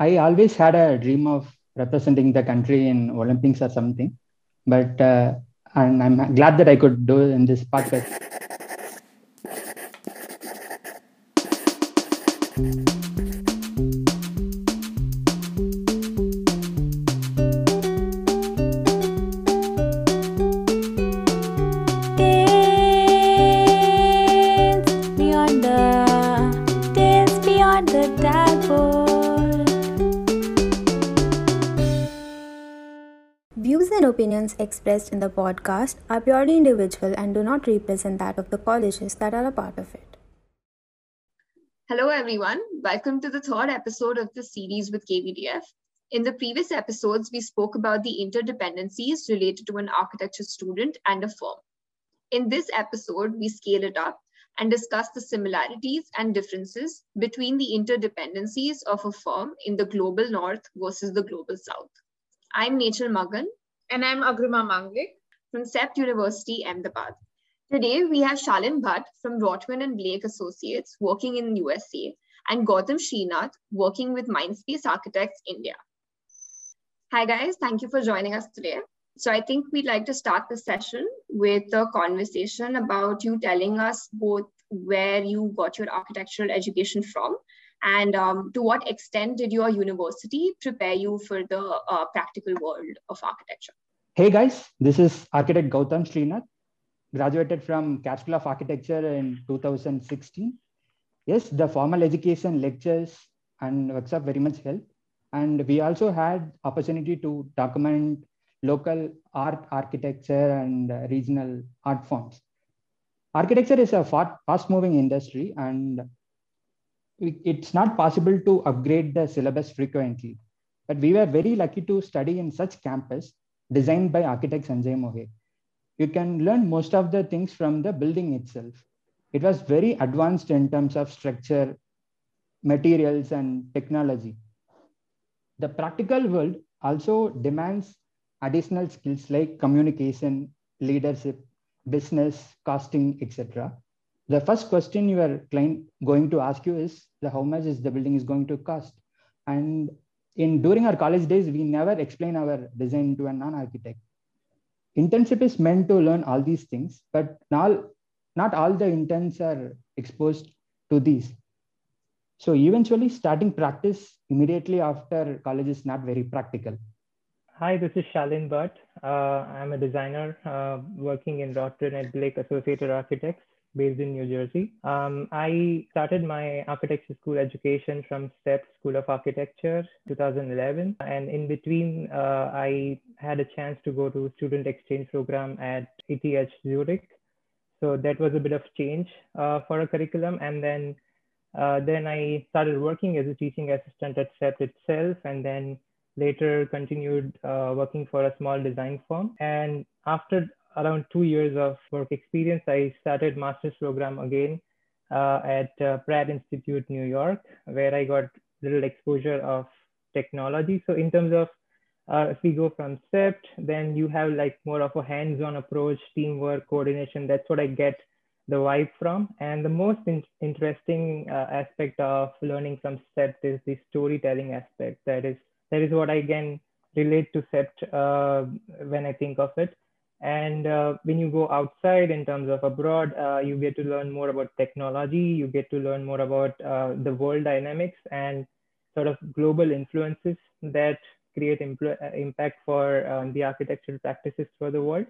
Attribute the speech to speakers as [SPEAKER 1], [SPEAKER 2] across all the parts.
[SPEAKER 1] I always had a dream of representing the country in Olympics or something, but uh, and I'm glad that I could do it in this podcast.
[SPEAKER 2] Opinions expressed in the podcast are purely individual and do not represent that of the colleges that are a part of it.
[SPEAKER 3] Hello, everyone. Welcome to the third episode of the series with KVDF. In the previous episodes, we spoke about the interdependencies related to an architecture student and a firm. In this episode, we scale it up and discuss the similarities and differences between the interdependencies of a firm in the global north versus the global south. I'm Nachal Magan,
[SPEAKER 4] and I'm Agrima Manglik
[SPEAKER 3] from CEPT University, Ahmedabad. Today, we have Shalin Bhatt from Rotwein and Blake Associates working in USA and Gautam Srinath working with Mindspace Architects India. Hi, guys. Thank you for joining us today. So I think we'd like to start the session with a conversation about you telling us both where you got your architectural education from and um, to what extent did your university prepare you for the uh, practical world of architecture?
[SPEAKER 1] Hey guys, this is architect Gautam Srinath, graduated from Cat of Architecture in 2016. Yes, the formal education lectures and workshop very much helped. And we also had opportunity to document local art architecture and regional art forms. Architecture is a fast moving industry and it's not possible to upgrade the syllabus frequently. But we were very lucky to study in such campus designed by architect Sanjay Mohe. You can learn most of the things from the building itself. It was very advanced in terms of structure, materials, and technology. The practical world also demands additional skills like communication, leadership, business, costing, etc. The first question your client going to ask you is the how much is the building is going to cost. And in during our college days, we never explain our design to a non-architect. Internship is meant to learn all these things, but not, not all the interns are exposed to these. So eventually starting practice immediately after college is not very practical.
[SPEAKER 5] Hi, this is Shalin Bhatt. Uh, I'm a designer uh, working in Rotwein and Blake Associated Architects based in New Jersey. Um, I started my architecture school education from CEPT School of Architecture 2011. And in between, uh, I had a chance to go to student exchange program at ETH Zurich. So that was a bit of change uh, for a curriculum. And then, uh, then I started working as a teaching assistant at CEPT itself. And then later continued uh, working for a small design firm. And after around two years of work experience, I started master's program again uh, at uh, Pratt Institute, New York, where I got little exposure of technology. So in terms of uh, if we go from CEPT, then you have like more of a hands-on approach, teamwork, coordination. That's what I get the vibe from. And the most in interesting uh, aspect of learning from CEPT is the storytelling aspect. That is that is what I can relate to CEPT uh, when I think of it. And uh, when you go outside in terms of abroad, uh, you get to learn more about technology, you get to learn more about uh, the world dynamics and sort of global influences that create impl- uh, impact for um, the architectural practices for the world.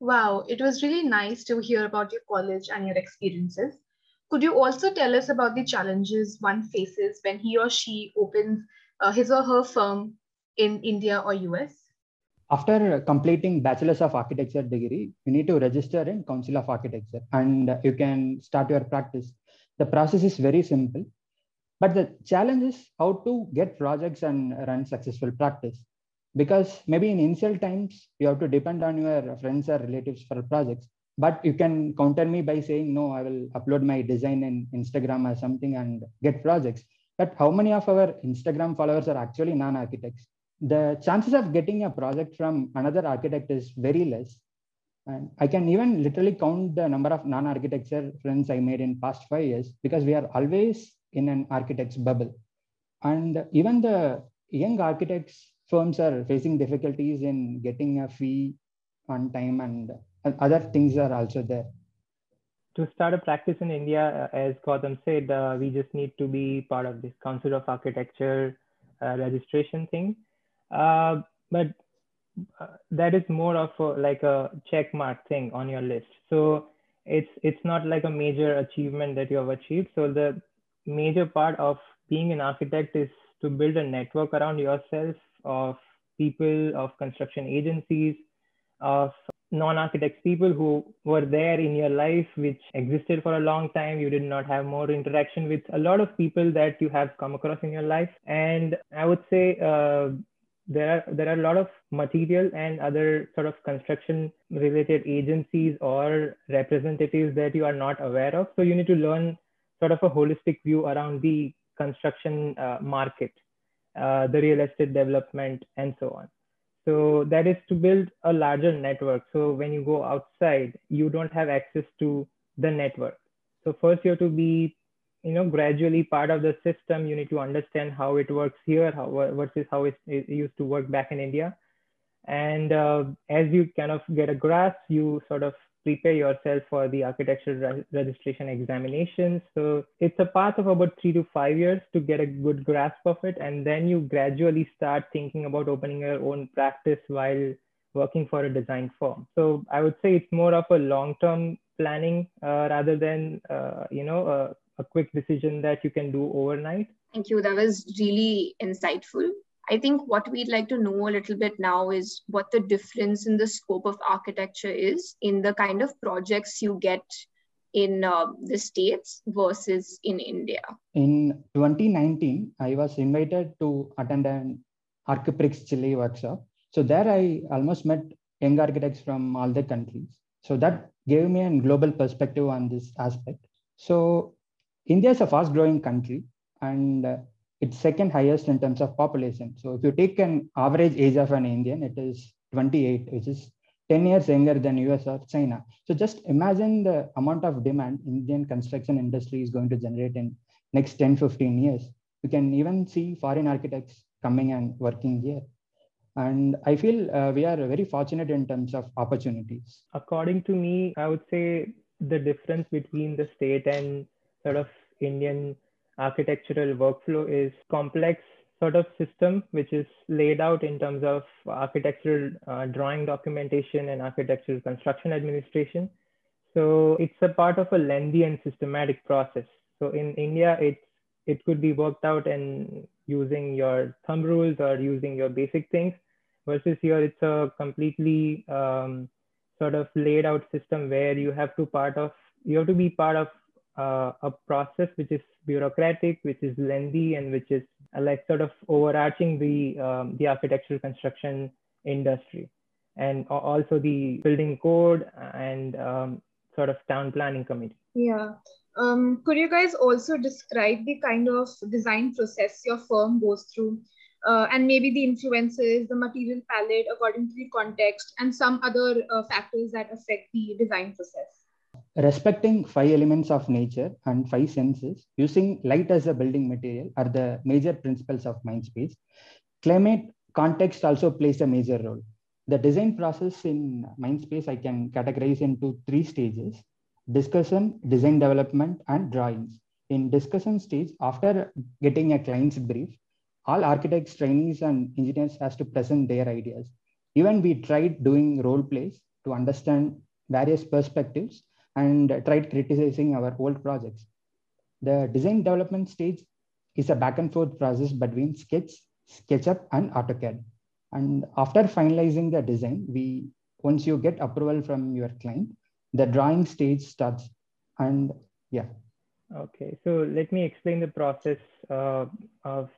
[SPEAKER 4] Wow, it was really nice to hear about your college and your experiences. Could you also tell us about the challenges one faces when he or she opens uh, his or her firm in India or US?
[SPEAKER 1] After completing bachelor's of architecture degree you need to register in council of architecture and you can start your practice. The process is very simple but the challenge is how to get projects and run successful practice. Because maybe in initial times you have to depend on your friends or relatives for projects but you can counter me by saying no i will upload my design in instagram or something and get projects. But how many of our instagram followers are actually non-architects the chances of getting a project from another architect is very less. And I can even literally count the number of non-architecture friends I made in past five years because we are always in an architect's bubble. And even the young architects firms are facing difficulties in getting a fee on time and other things are also there.
[SPEAKER 5] To start a practice in India, uh, as Gautam said, uh, we just need to be part of this Council of Architecture uh, registration thing. Uh, but uh, that is more of a, like a check mark thing on your list. So it's it's not like a major achievement that you have achieved. So the major part of being an architect is to build a network around yourself of people, of construction agencies, of non-architects people who were there in your life which existed for a long time you did not have more interaction with a lot of people that you have come across in your life and i would say uh, there are there are a lot of material and other sort of construction related agencies or representatives that you are not aware of. So you need to learn sort of a holistic view around the construction uh, market uh, the real estate development and so on. So that is to build a larger network. So when you go outside you don't have access to the network. So first you have to be you know gradually part of the system you need to understand how it works here how versus how it, it used to work back in india. And uh, as you kind of get a grasp you sort of prepare yourself for the architectural re- registration examinations. So it's a path of about three to five years to get a good grasp of it and then you gradually start thinking about opening your own practice while working for a design firm. So i would say it's more of a long term planning uh, rather than uh, you know uh, a quick decision that you can do overnight.
[SPEAKER 3] Thank you. That was really insightful. I think what we'd like to know a little bit now is what the difference in the scope of architecture is in the kind of projects you get in uh, the States versus in India.
[SPEAKER 1] In 2019, I was invited to attend an Archiprix Chile workshop. So there I almost met young architects from all the countries. So that gave me a global perspective on this aspect. So India is a fast growing country and uh, it's second highest in terms of population. So if you take an average age of an Indian, it is 28, which is 10 years younger than US or China. So just imagine the amount of demand Indian construction industry is going to generate in next 10, 15 years. You can even see foreign architects coming and working here. And I feel uh, we are very fortunate in terms of opportunities.
[SPEAKER 5] According to me, I would say the difference between the state and sort of Indian architectural workflow is complex sort of system which is laid out in terms of architectural uh, drawing documentation and architectural construction administration. So it's a part of a lengthy and systematic process. So in India, it it could be worked out and using your thumb rules or using your basic things, versus here it's a completely um, sort of laid out system where you have to part of you have to be part of uh, a process which is bureaucratic, which is lengthy, and which is uh, like sort of overarching the um, the architectural construction industry, and also the building code and um, sort of town planning committee.
[SPEAKER 4] Yeah. Um, could you guys also describe the kind of design process your firm goes through? Uh, and maybe the influences, the material palette according to the context, and some other uh, factors that affect the design process
[SPEAKER 1] respecting five elements of nature and five senses using light as a building material are the major principles of mindspace climate context also plays a major role. The design process in mindspace i can categorize into three stages discussion design development and drawings. In discussion stage after getting a client's brief all architects trainees and engineers has to present their ideas. Even we tried doing role plays to understand various perspectives and tried criticizing our old projects. The design development stage is a back and forth process between Sketch, SketchUp, and AutoCAD. And after finalizing the design, we once you get approval from your client, the drawing stage starts. And yeah.
[SPEAKER 5] Okay, so let me explain the process uh, of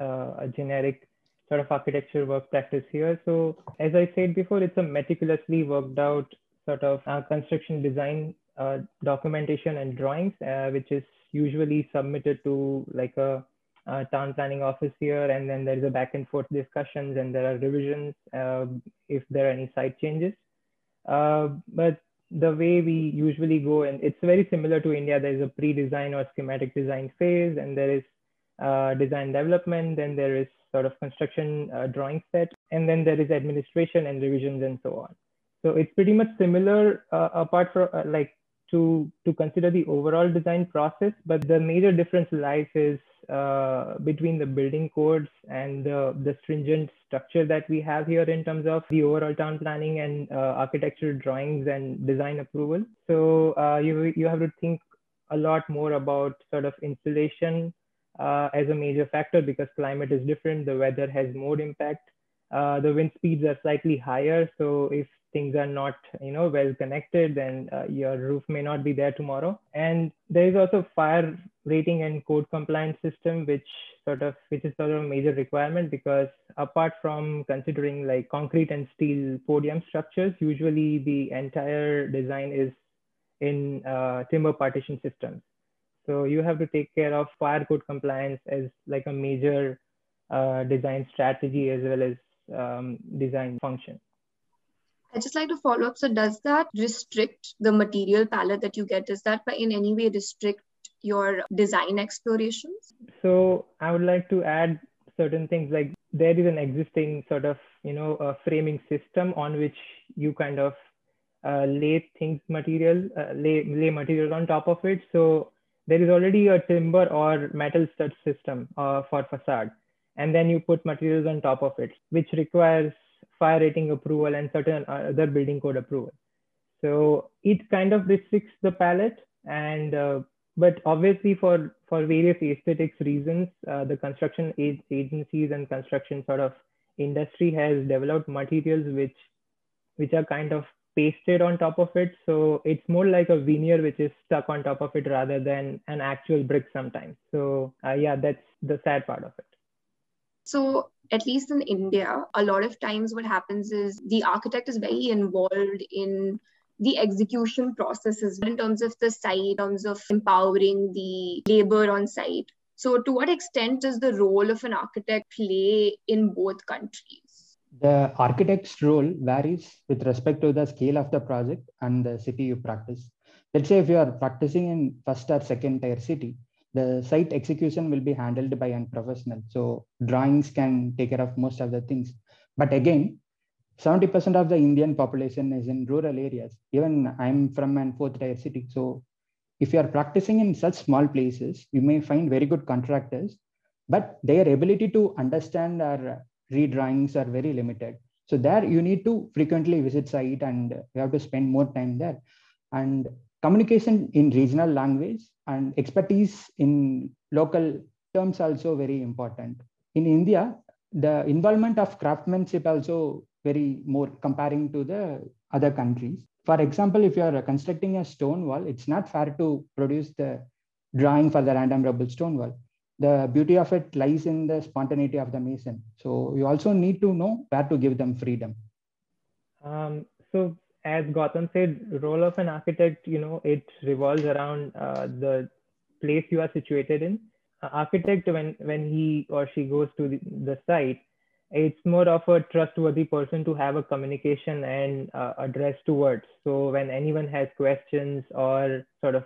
[SPEAKER 5] uh, a generic sort of architecture work practice here. So as I said before, it's a meticulously worked out sort of uh, construction design uh, documentation and drawings, uh, which is usually submitted to like a, a, town planning office here, and then there is a back and forth discussions, and there are revisions uh, if there are any site changes. Uh, but the way we usually go, and it's very similar to India. There is a pre-design or schematic design phase, and there is uh, design development, then there is sort of construction uh, drawing set, and then there is administration and revisions and so on. So it's pretty much similar uh, apart from uh, like to, to consider the overall design process, but the major difference lies is uh, between the building codes and the, the stringent structure that we have here in terms of the overall town planning and uh, architectural drawings and design approval. So uh, you, you have to think a lot more about sort of insulation uh, as a major factor because climate is different, the weather has more impact. Uh, the wind speeds are slightly higher. So if things are not you know well connected then uh, your roof may not be there tomorrow. And there is also fire rating and code compliance system which sort of which is sort of a major requirement because apart from considering like concrete and steel podium structures usually the entire design is in uh, timber partition systems. So you have to take care of fire code compliance as like a major uh, design strategy as well as um, design function
[SPEAKER 3] I just like to follow up. So, does that restrict the material palette that you get? Does that in any way restrict your design explorations?
[SPEAKER 5] So, I would like to add certain things like there is an existing sort of you know a framing system on which you kind of uh, lay things material uh, lay lay material on top of it. So there is already a timber or metal stud system uh, for facade, and then you put materials on top of it, which requires fire rating approval and certain other building code approval. So it kind of restricts the palette and uh, but obviously for for various aesthetics reasons, uh, the construction agencies and construction sort of industry has developed materials which which are kind of pasted on top of it. So it's more like a veneer which is stuck on top of it rather than an actual brick sometimes. So uh, yeah, that's the sad part of it.
[SPEAKER 3] So at least in India, a lot of times what happens is the architect is very involved in the execution processes in terms of the site, in terms of empowering the labor on site. So, to what extent does the role of an architect play in both countries?
[SPEAKER 1] The architect's role varies with respect to the scale of the project and the city you practice. Let's say if you are practicing in first or second tier city, the site execution will be handled by a professional. So drawings can take care of most of the things. But again, 70% of the Indian population is in rural areas. Even I'm from an fourth tier city. So if you are practicing in such small places, you may find very good contractors, but their ability to understand or read drawings are very limited. So there you need to frequently visit site and you have to spend more time there. And communication in regional language and expertise in local terms also very important. In India, the involvement of craftsmanship also very more comparing to the other countries. For example, if you are constructing a stone wall, it's not fair to produce the drawing for the random rubble stone wall. The beauty of it lies in the spontaneity of the mason. So you also need to know where to give them freedom.
[SPEAKER 5] Um, so as Gautam said, role of an architect, you know, it revolves around uh, the place you are situated in. Uh, architect, when when he or she goes to the, the, site, it's more of a trustworthy person to have a communication and uh, address towards. So when anyone has questions or sort of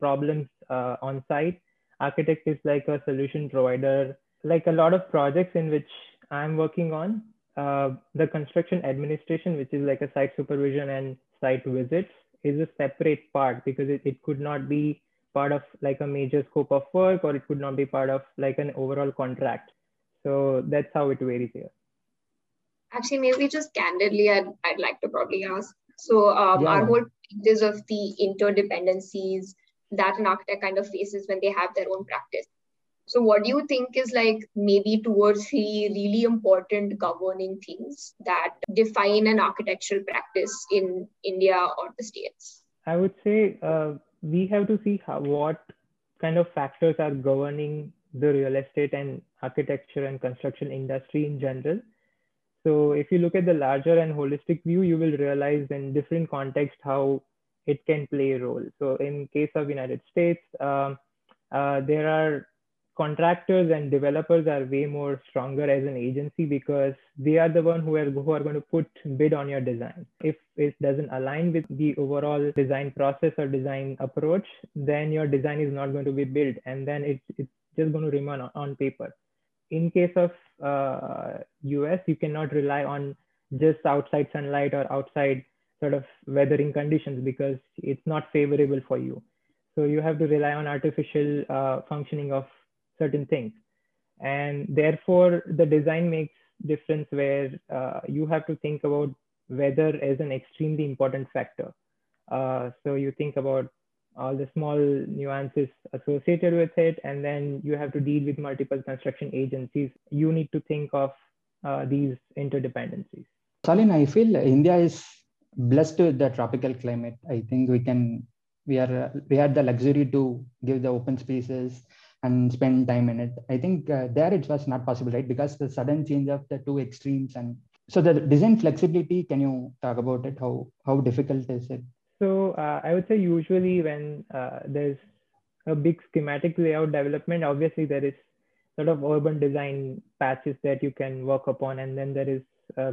[SPEAKER 5] problems uh, on site, architect is like a solution provider. Like a lot of projects in which I'm working on, uh, the construction administration, which is like a site supervision and site visits, is a separate part because it, it could not be part of like a major scope of work or it could not be part of like an overall contract. So that's how it varies here.
[SPEAKER 3] Actually, maybe just candidly, I'd, I'd like to probably ask. So um, yeah. our whole is of the interdependencies that an architect kind of faces when they have their own practice. So, what do you think is like maybe two or three really important governing things that define an architectural practice in India or the States?
[SPEAKER 5] I would say uh, we have to see how, what kind of factors are governing the real estate and architecture and construction industry in general. So, if you look at the larger and holistic view, you will realize in different contexts how it can play a role. So, in case of United States, um, uh, there are contractors and developers are way more stronger as an agency because they are the one who are who are going to put bid on your design if it doesn't align with the overall design process or design approach then your design is not going to be built and then it, it just going to remain on, on paper. In case of uh, US, you cannot rely on just outside sunlight or outside sort of weathering conditions because it's not favorable for you. So you have to rely on artificial uh, functioning of certain things. And therefore, the design makes difference where uh, you have to think about weather as an extremely important factor. Uh, so you think about all the small nuances associated with it, and then you have to deal with multiple construction agencies. You need to think of uh, these interdependencies.
[SPEAKER 1] Salin, I feel India is blessed with the tropical climate. I think we can we are we had the luxury to give the open spaces and spend time in it. I think uh, there it was not possible, right? Because the sudden change of the two extremes and so the design flexibility. Can you talk about it? How how difficult is it?
[SPEAKER 5] So uh, I would say usually when uh, there's a big schematic layout development, obviously there is sort of urban design patches that you can work upon, and then there is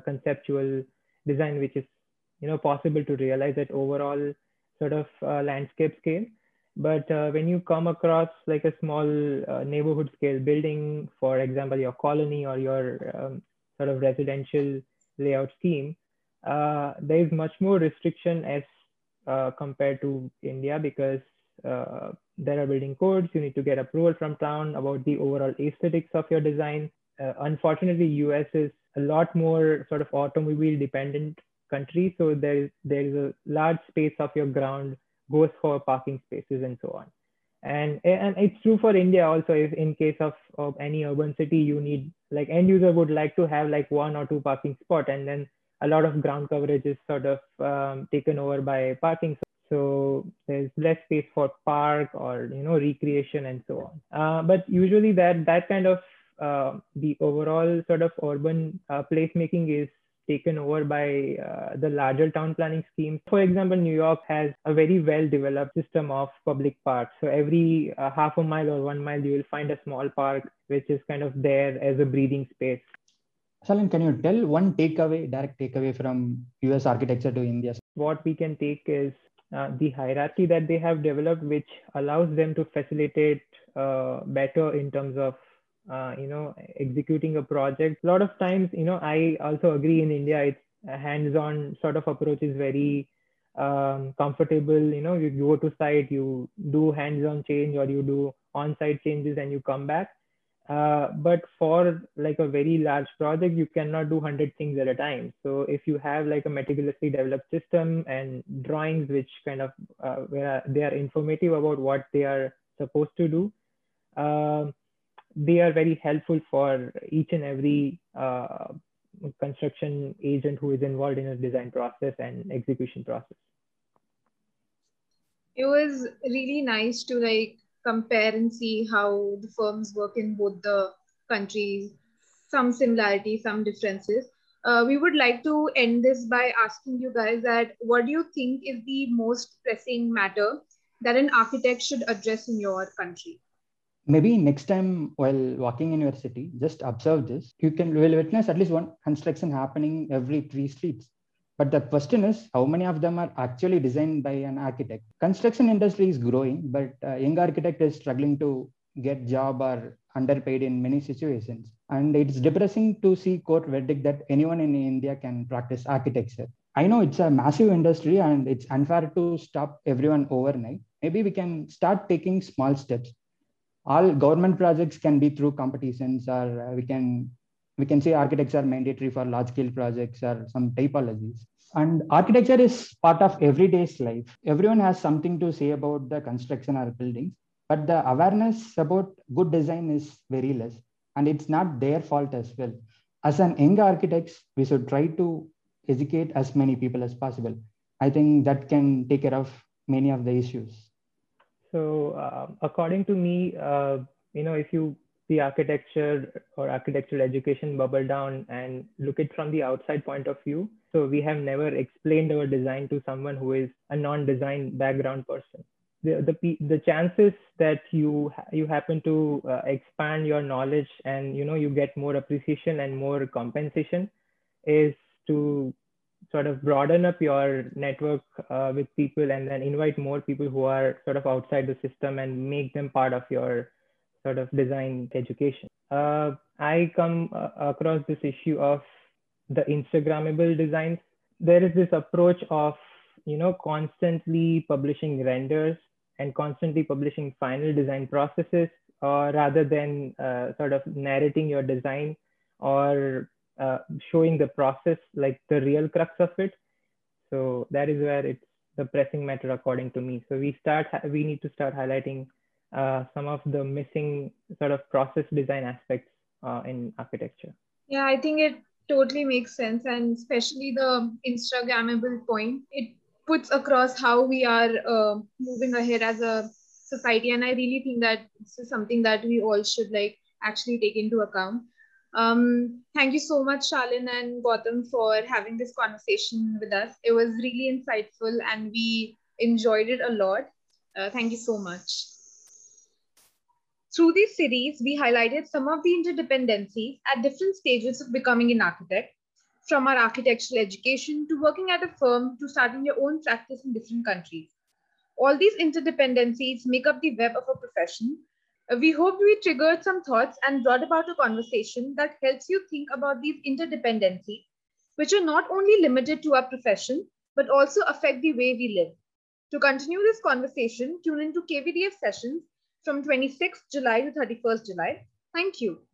[SPEAKER 5] conceptual design which is you know possible to realize at overall sort of uh, landscape scale. But uh, when you come across like a small uh, neighborhood scale building, for example, your colony or your um, sort of residential layout scheme, uh, there is much more restriction as uh, compared to India because uh, there are building codes. You need to get approval from town about the overall aesthetics of your design. unfortunately, US is a lot more sort of automobile dependent country. So there is there is a large space of your ground goes for parking spaces and so on. And and it's true for India also. If in case of, of any urban city, you need like end user would like to have like one or two parking spot, and then a lot of ground coverage is sort of um, taken over by parking. So there's less space for park or you know recreation and so on. Uh, but usually that that kind of uh, the overall sort of urban uh, placemaking is taken over by uh, the larger town planning schemes. For example, New York has a very well developed system of public parks. So every uh, half a mile or one mile, you will find a small park which is kind of there as a breathing space.
[SPEAKER 1] Salin, can you tell one takeaway, direct takeaway from US architecture to India?
[SPEAKER 5] What we can take is uh, the hierarchy that they have developed, which allows them to facilitate uh, better in terms of uh, you know executing a project. A lot of times you know i also agree in india it's a hands-on sort of approach is very um, comfortable. You know you go to site you do hands-on change or you do on-site changes and you come back. Uh, but for like a very large project you cannot do 100 things at a time. So if you have like a meticulously developed system and drawings which kind of uh, where they are informative about what they are supposed to do um, they are very helpful for each and every uh, construction agent who is involved in a design process and execution process.
[SPEAKER 4] It was really nice to like compare and see how the firms work in both the countries. Some similarities some differences. Uh, we would like to end this by asking you guys that what do you think is the most pressing matter that an architect should address in your country
[SPEAKER 1] maybe next time while walking in your city, just observe this. You can will witness at least one construction happening every three streets. But the question is, how many of them are actually designed by an architect? Construction industry is growing, but uh, young architect is struggling to get job or underpaid in many situations. And it's depressing to see court verdict that anyone in India can practice architecture. I know it's a massive industry and it's unfair to stop everyone overnight. Maybe we can start taking small steps all government projects can be through competitions or uh, we can we can say architects are mandatory for large scale projects or some typologies. And architecture is part of everyday's life. Everyone has something to say about the construction or buildings but the awareness about good design is very less and it's not their fault as well. As an young architects we should try to educate as many people as possible. I think that can take care of many of the issues
[SPEAKER 5] so uh, according to me, uh, you know, if you see architecture or architectural education bubble down and look it from the outside point of view, so we have never explained our design to someone who is a non-design background person. The, the, the chances that you you happen to uh, expand your knowledge and you know you get more appreciation and more compensation is to sort of broaden up your network uh, with people and then invite more people who are sort of outside the system and make them part of your sort of design education. Uh, I come uh, across this issue of the Instagrammable designs. There is this approach of you know constantly publishing renders and constantly publishing final design processes, or rather than uh, sort of narrating your design or uh, showing the process like the real crux of it. So that is where it's the pressing matter according to me. So we start we need to start highlighting uh, some of the missing sort of process design aspects uh, in architecture.
[SPEAKER 4] Yeah, I think it totally makes sense, and especially the Instagrammable point. It puts across how we are uh, moving ahead as a society, and I really think that this is something that we all should like actually take into account. Um, thank you so much, Shalin and Gautam, for having this conversation with us. It was really insightful, and we enjoyed it a lot. Uh, thank you so much. Through this series, we highlighted some of the interdependencies at different stages of becoming an architect, from our architectural education to working at a firm to starting your own practice in different countries. All these interdependencies make up the web of a profession. We hope we triggered some thoughts and brought about a conversation that helps you think about these interdependencies, which are not only limited to our profession, but also affect the way we live. To continue this conversation, tune into KVDF sessions from 26th July to 31st July. Thank you.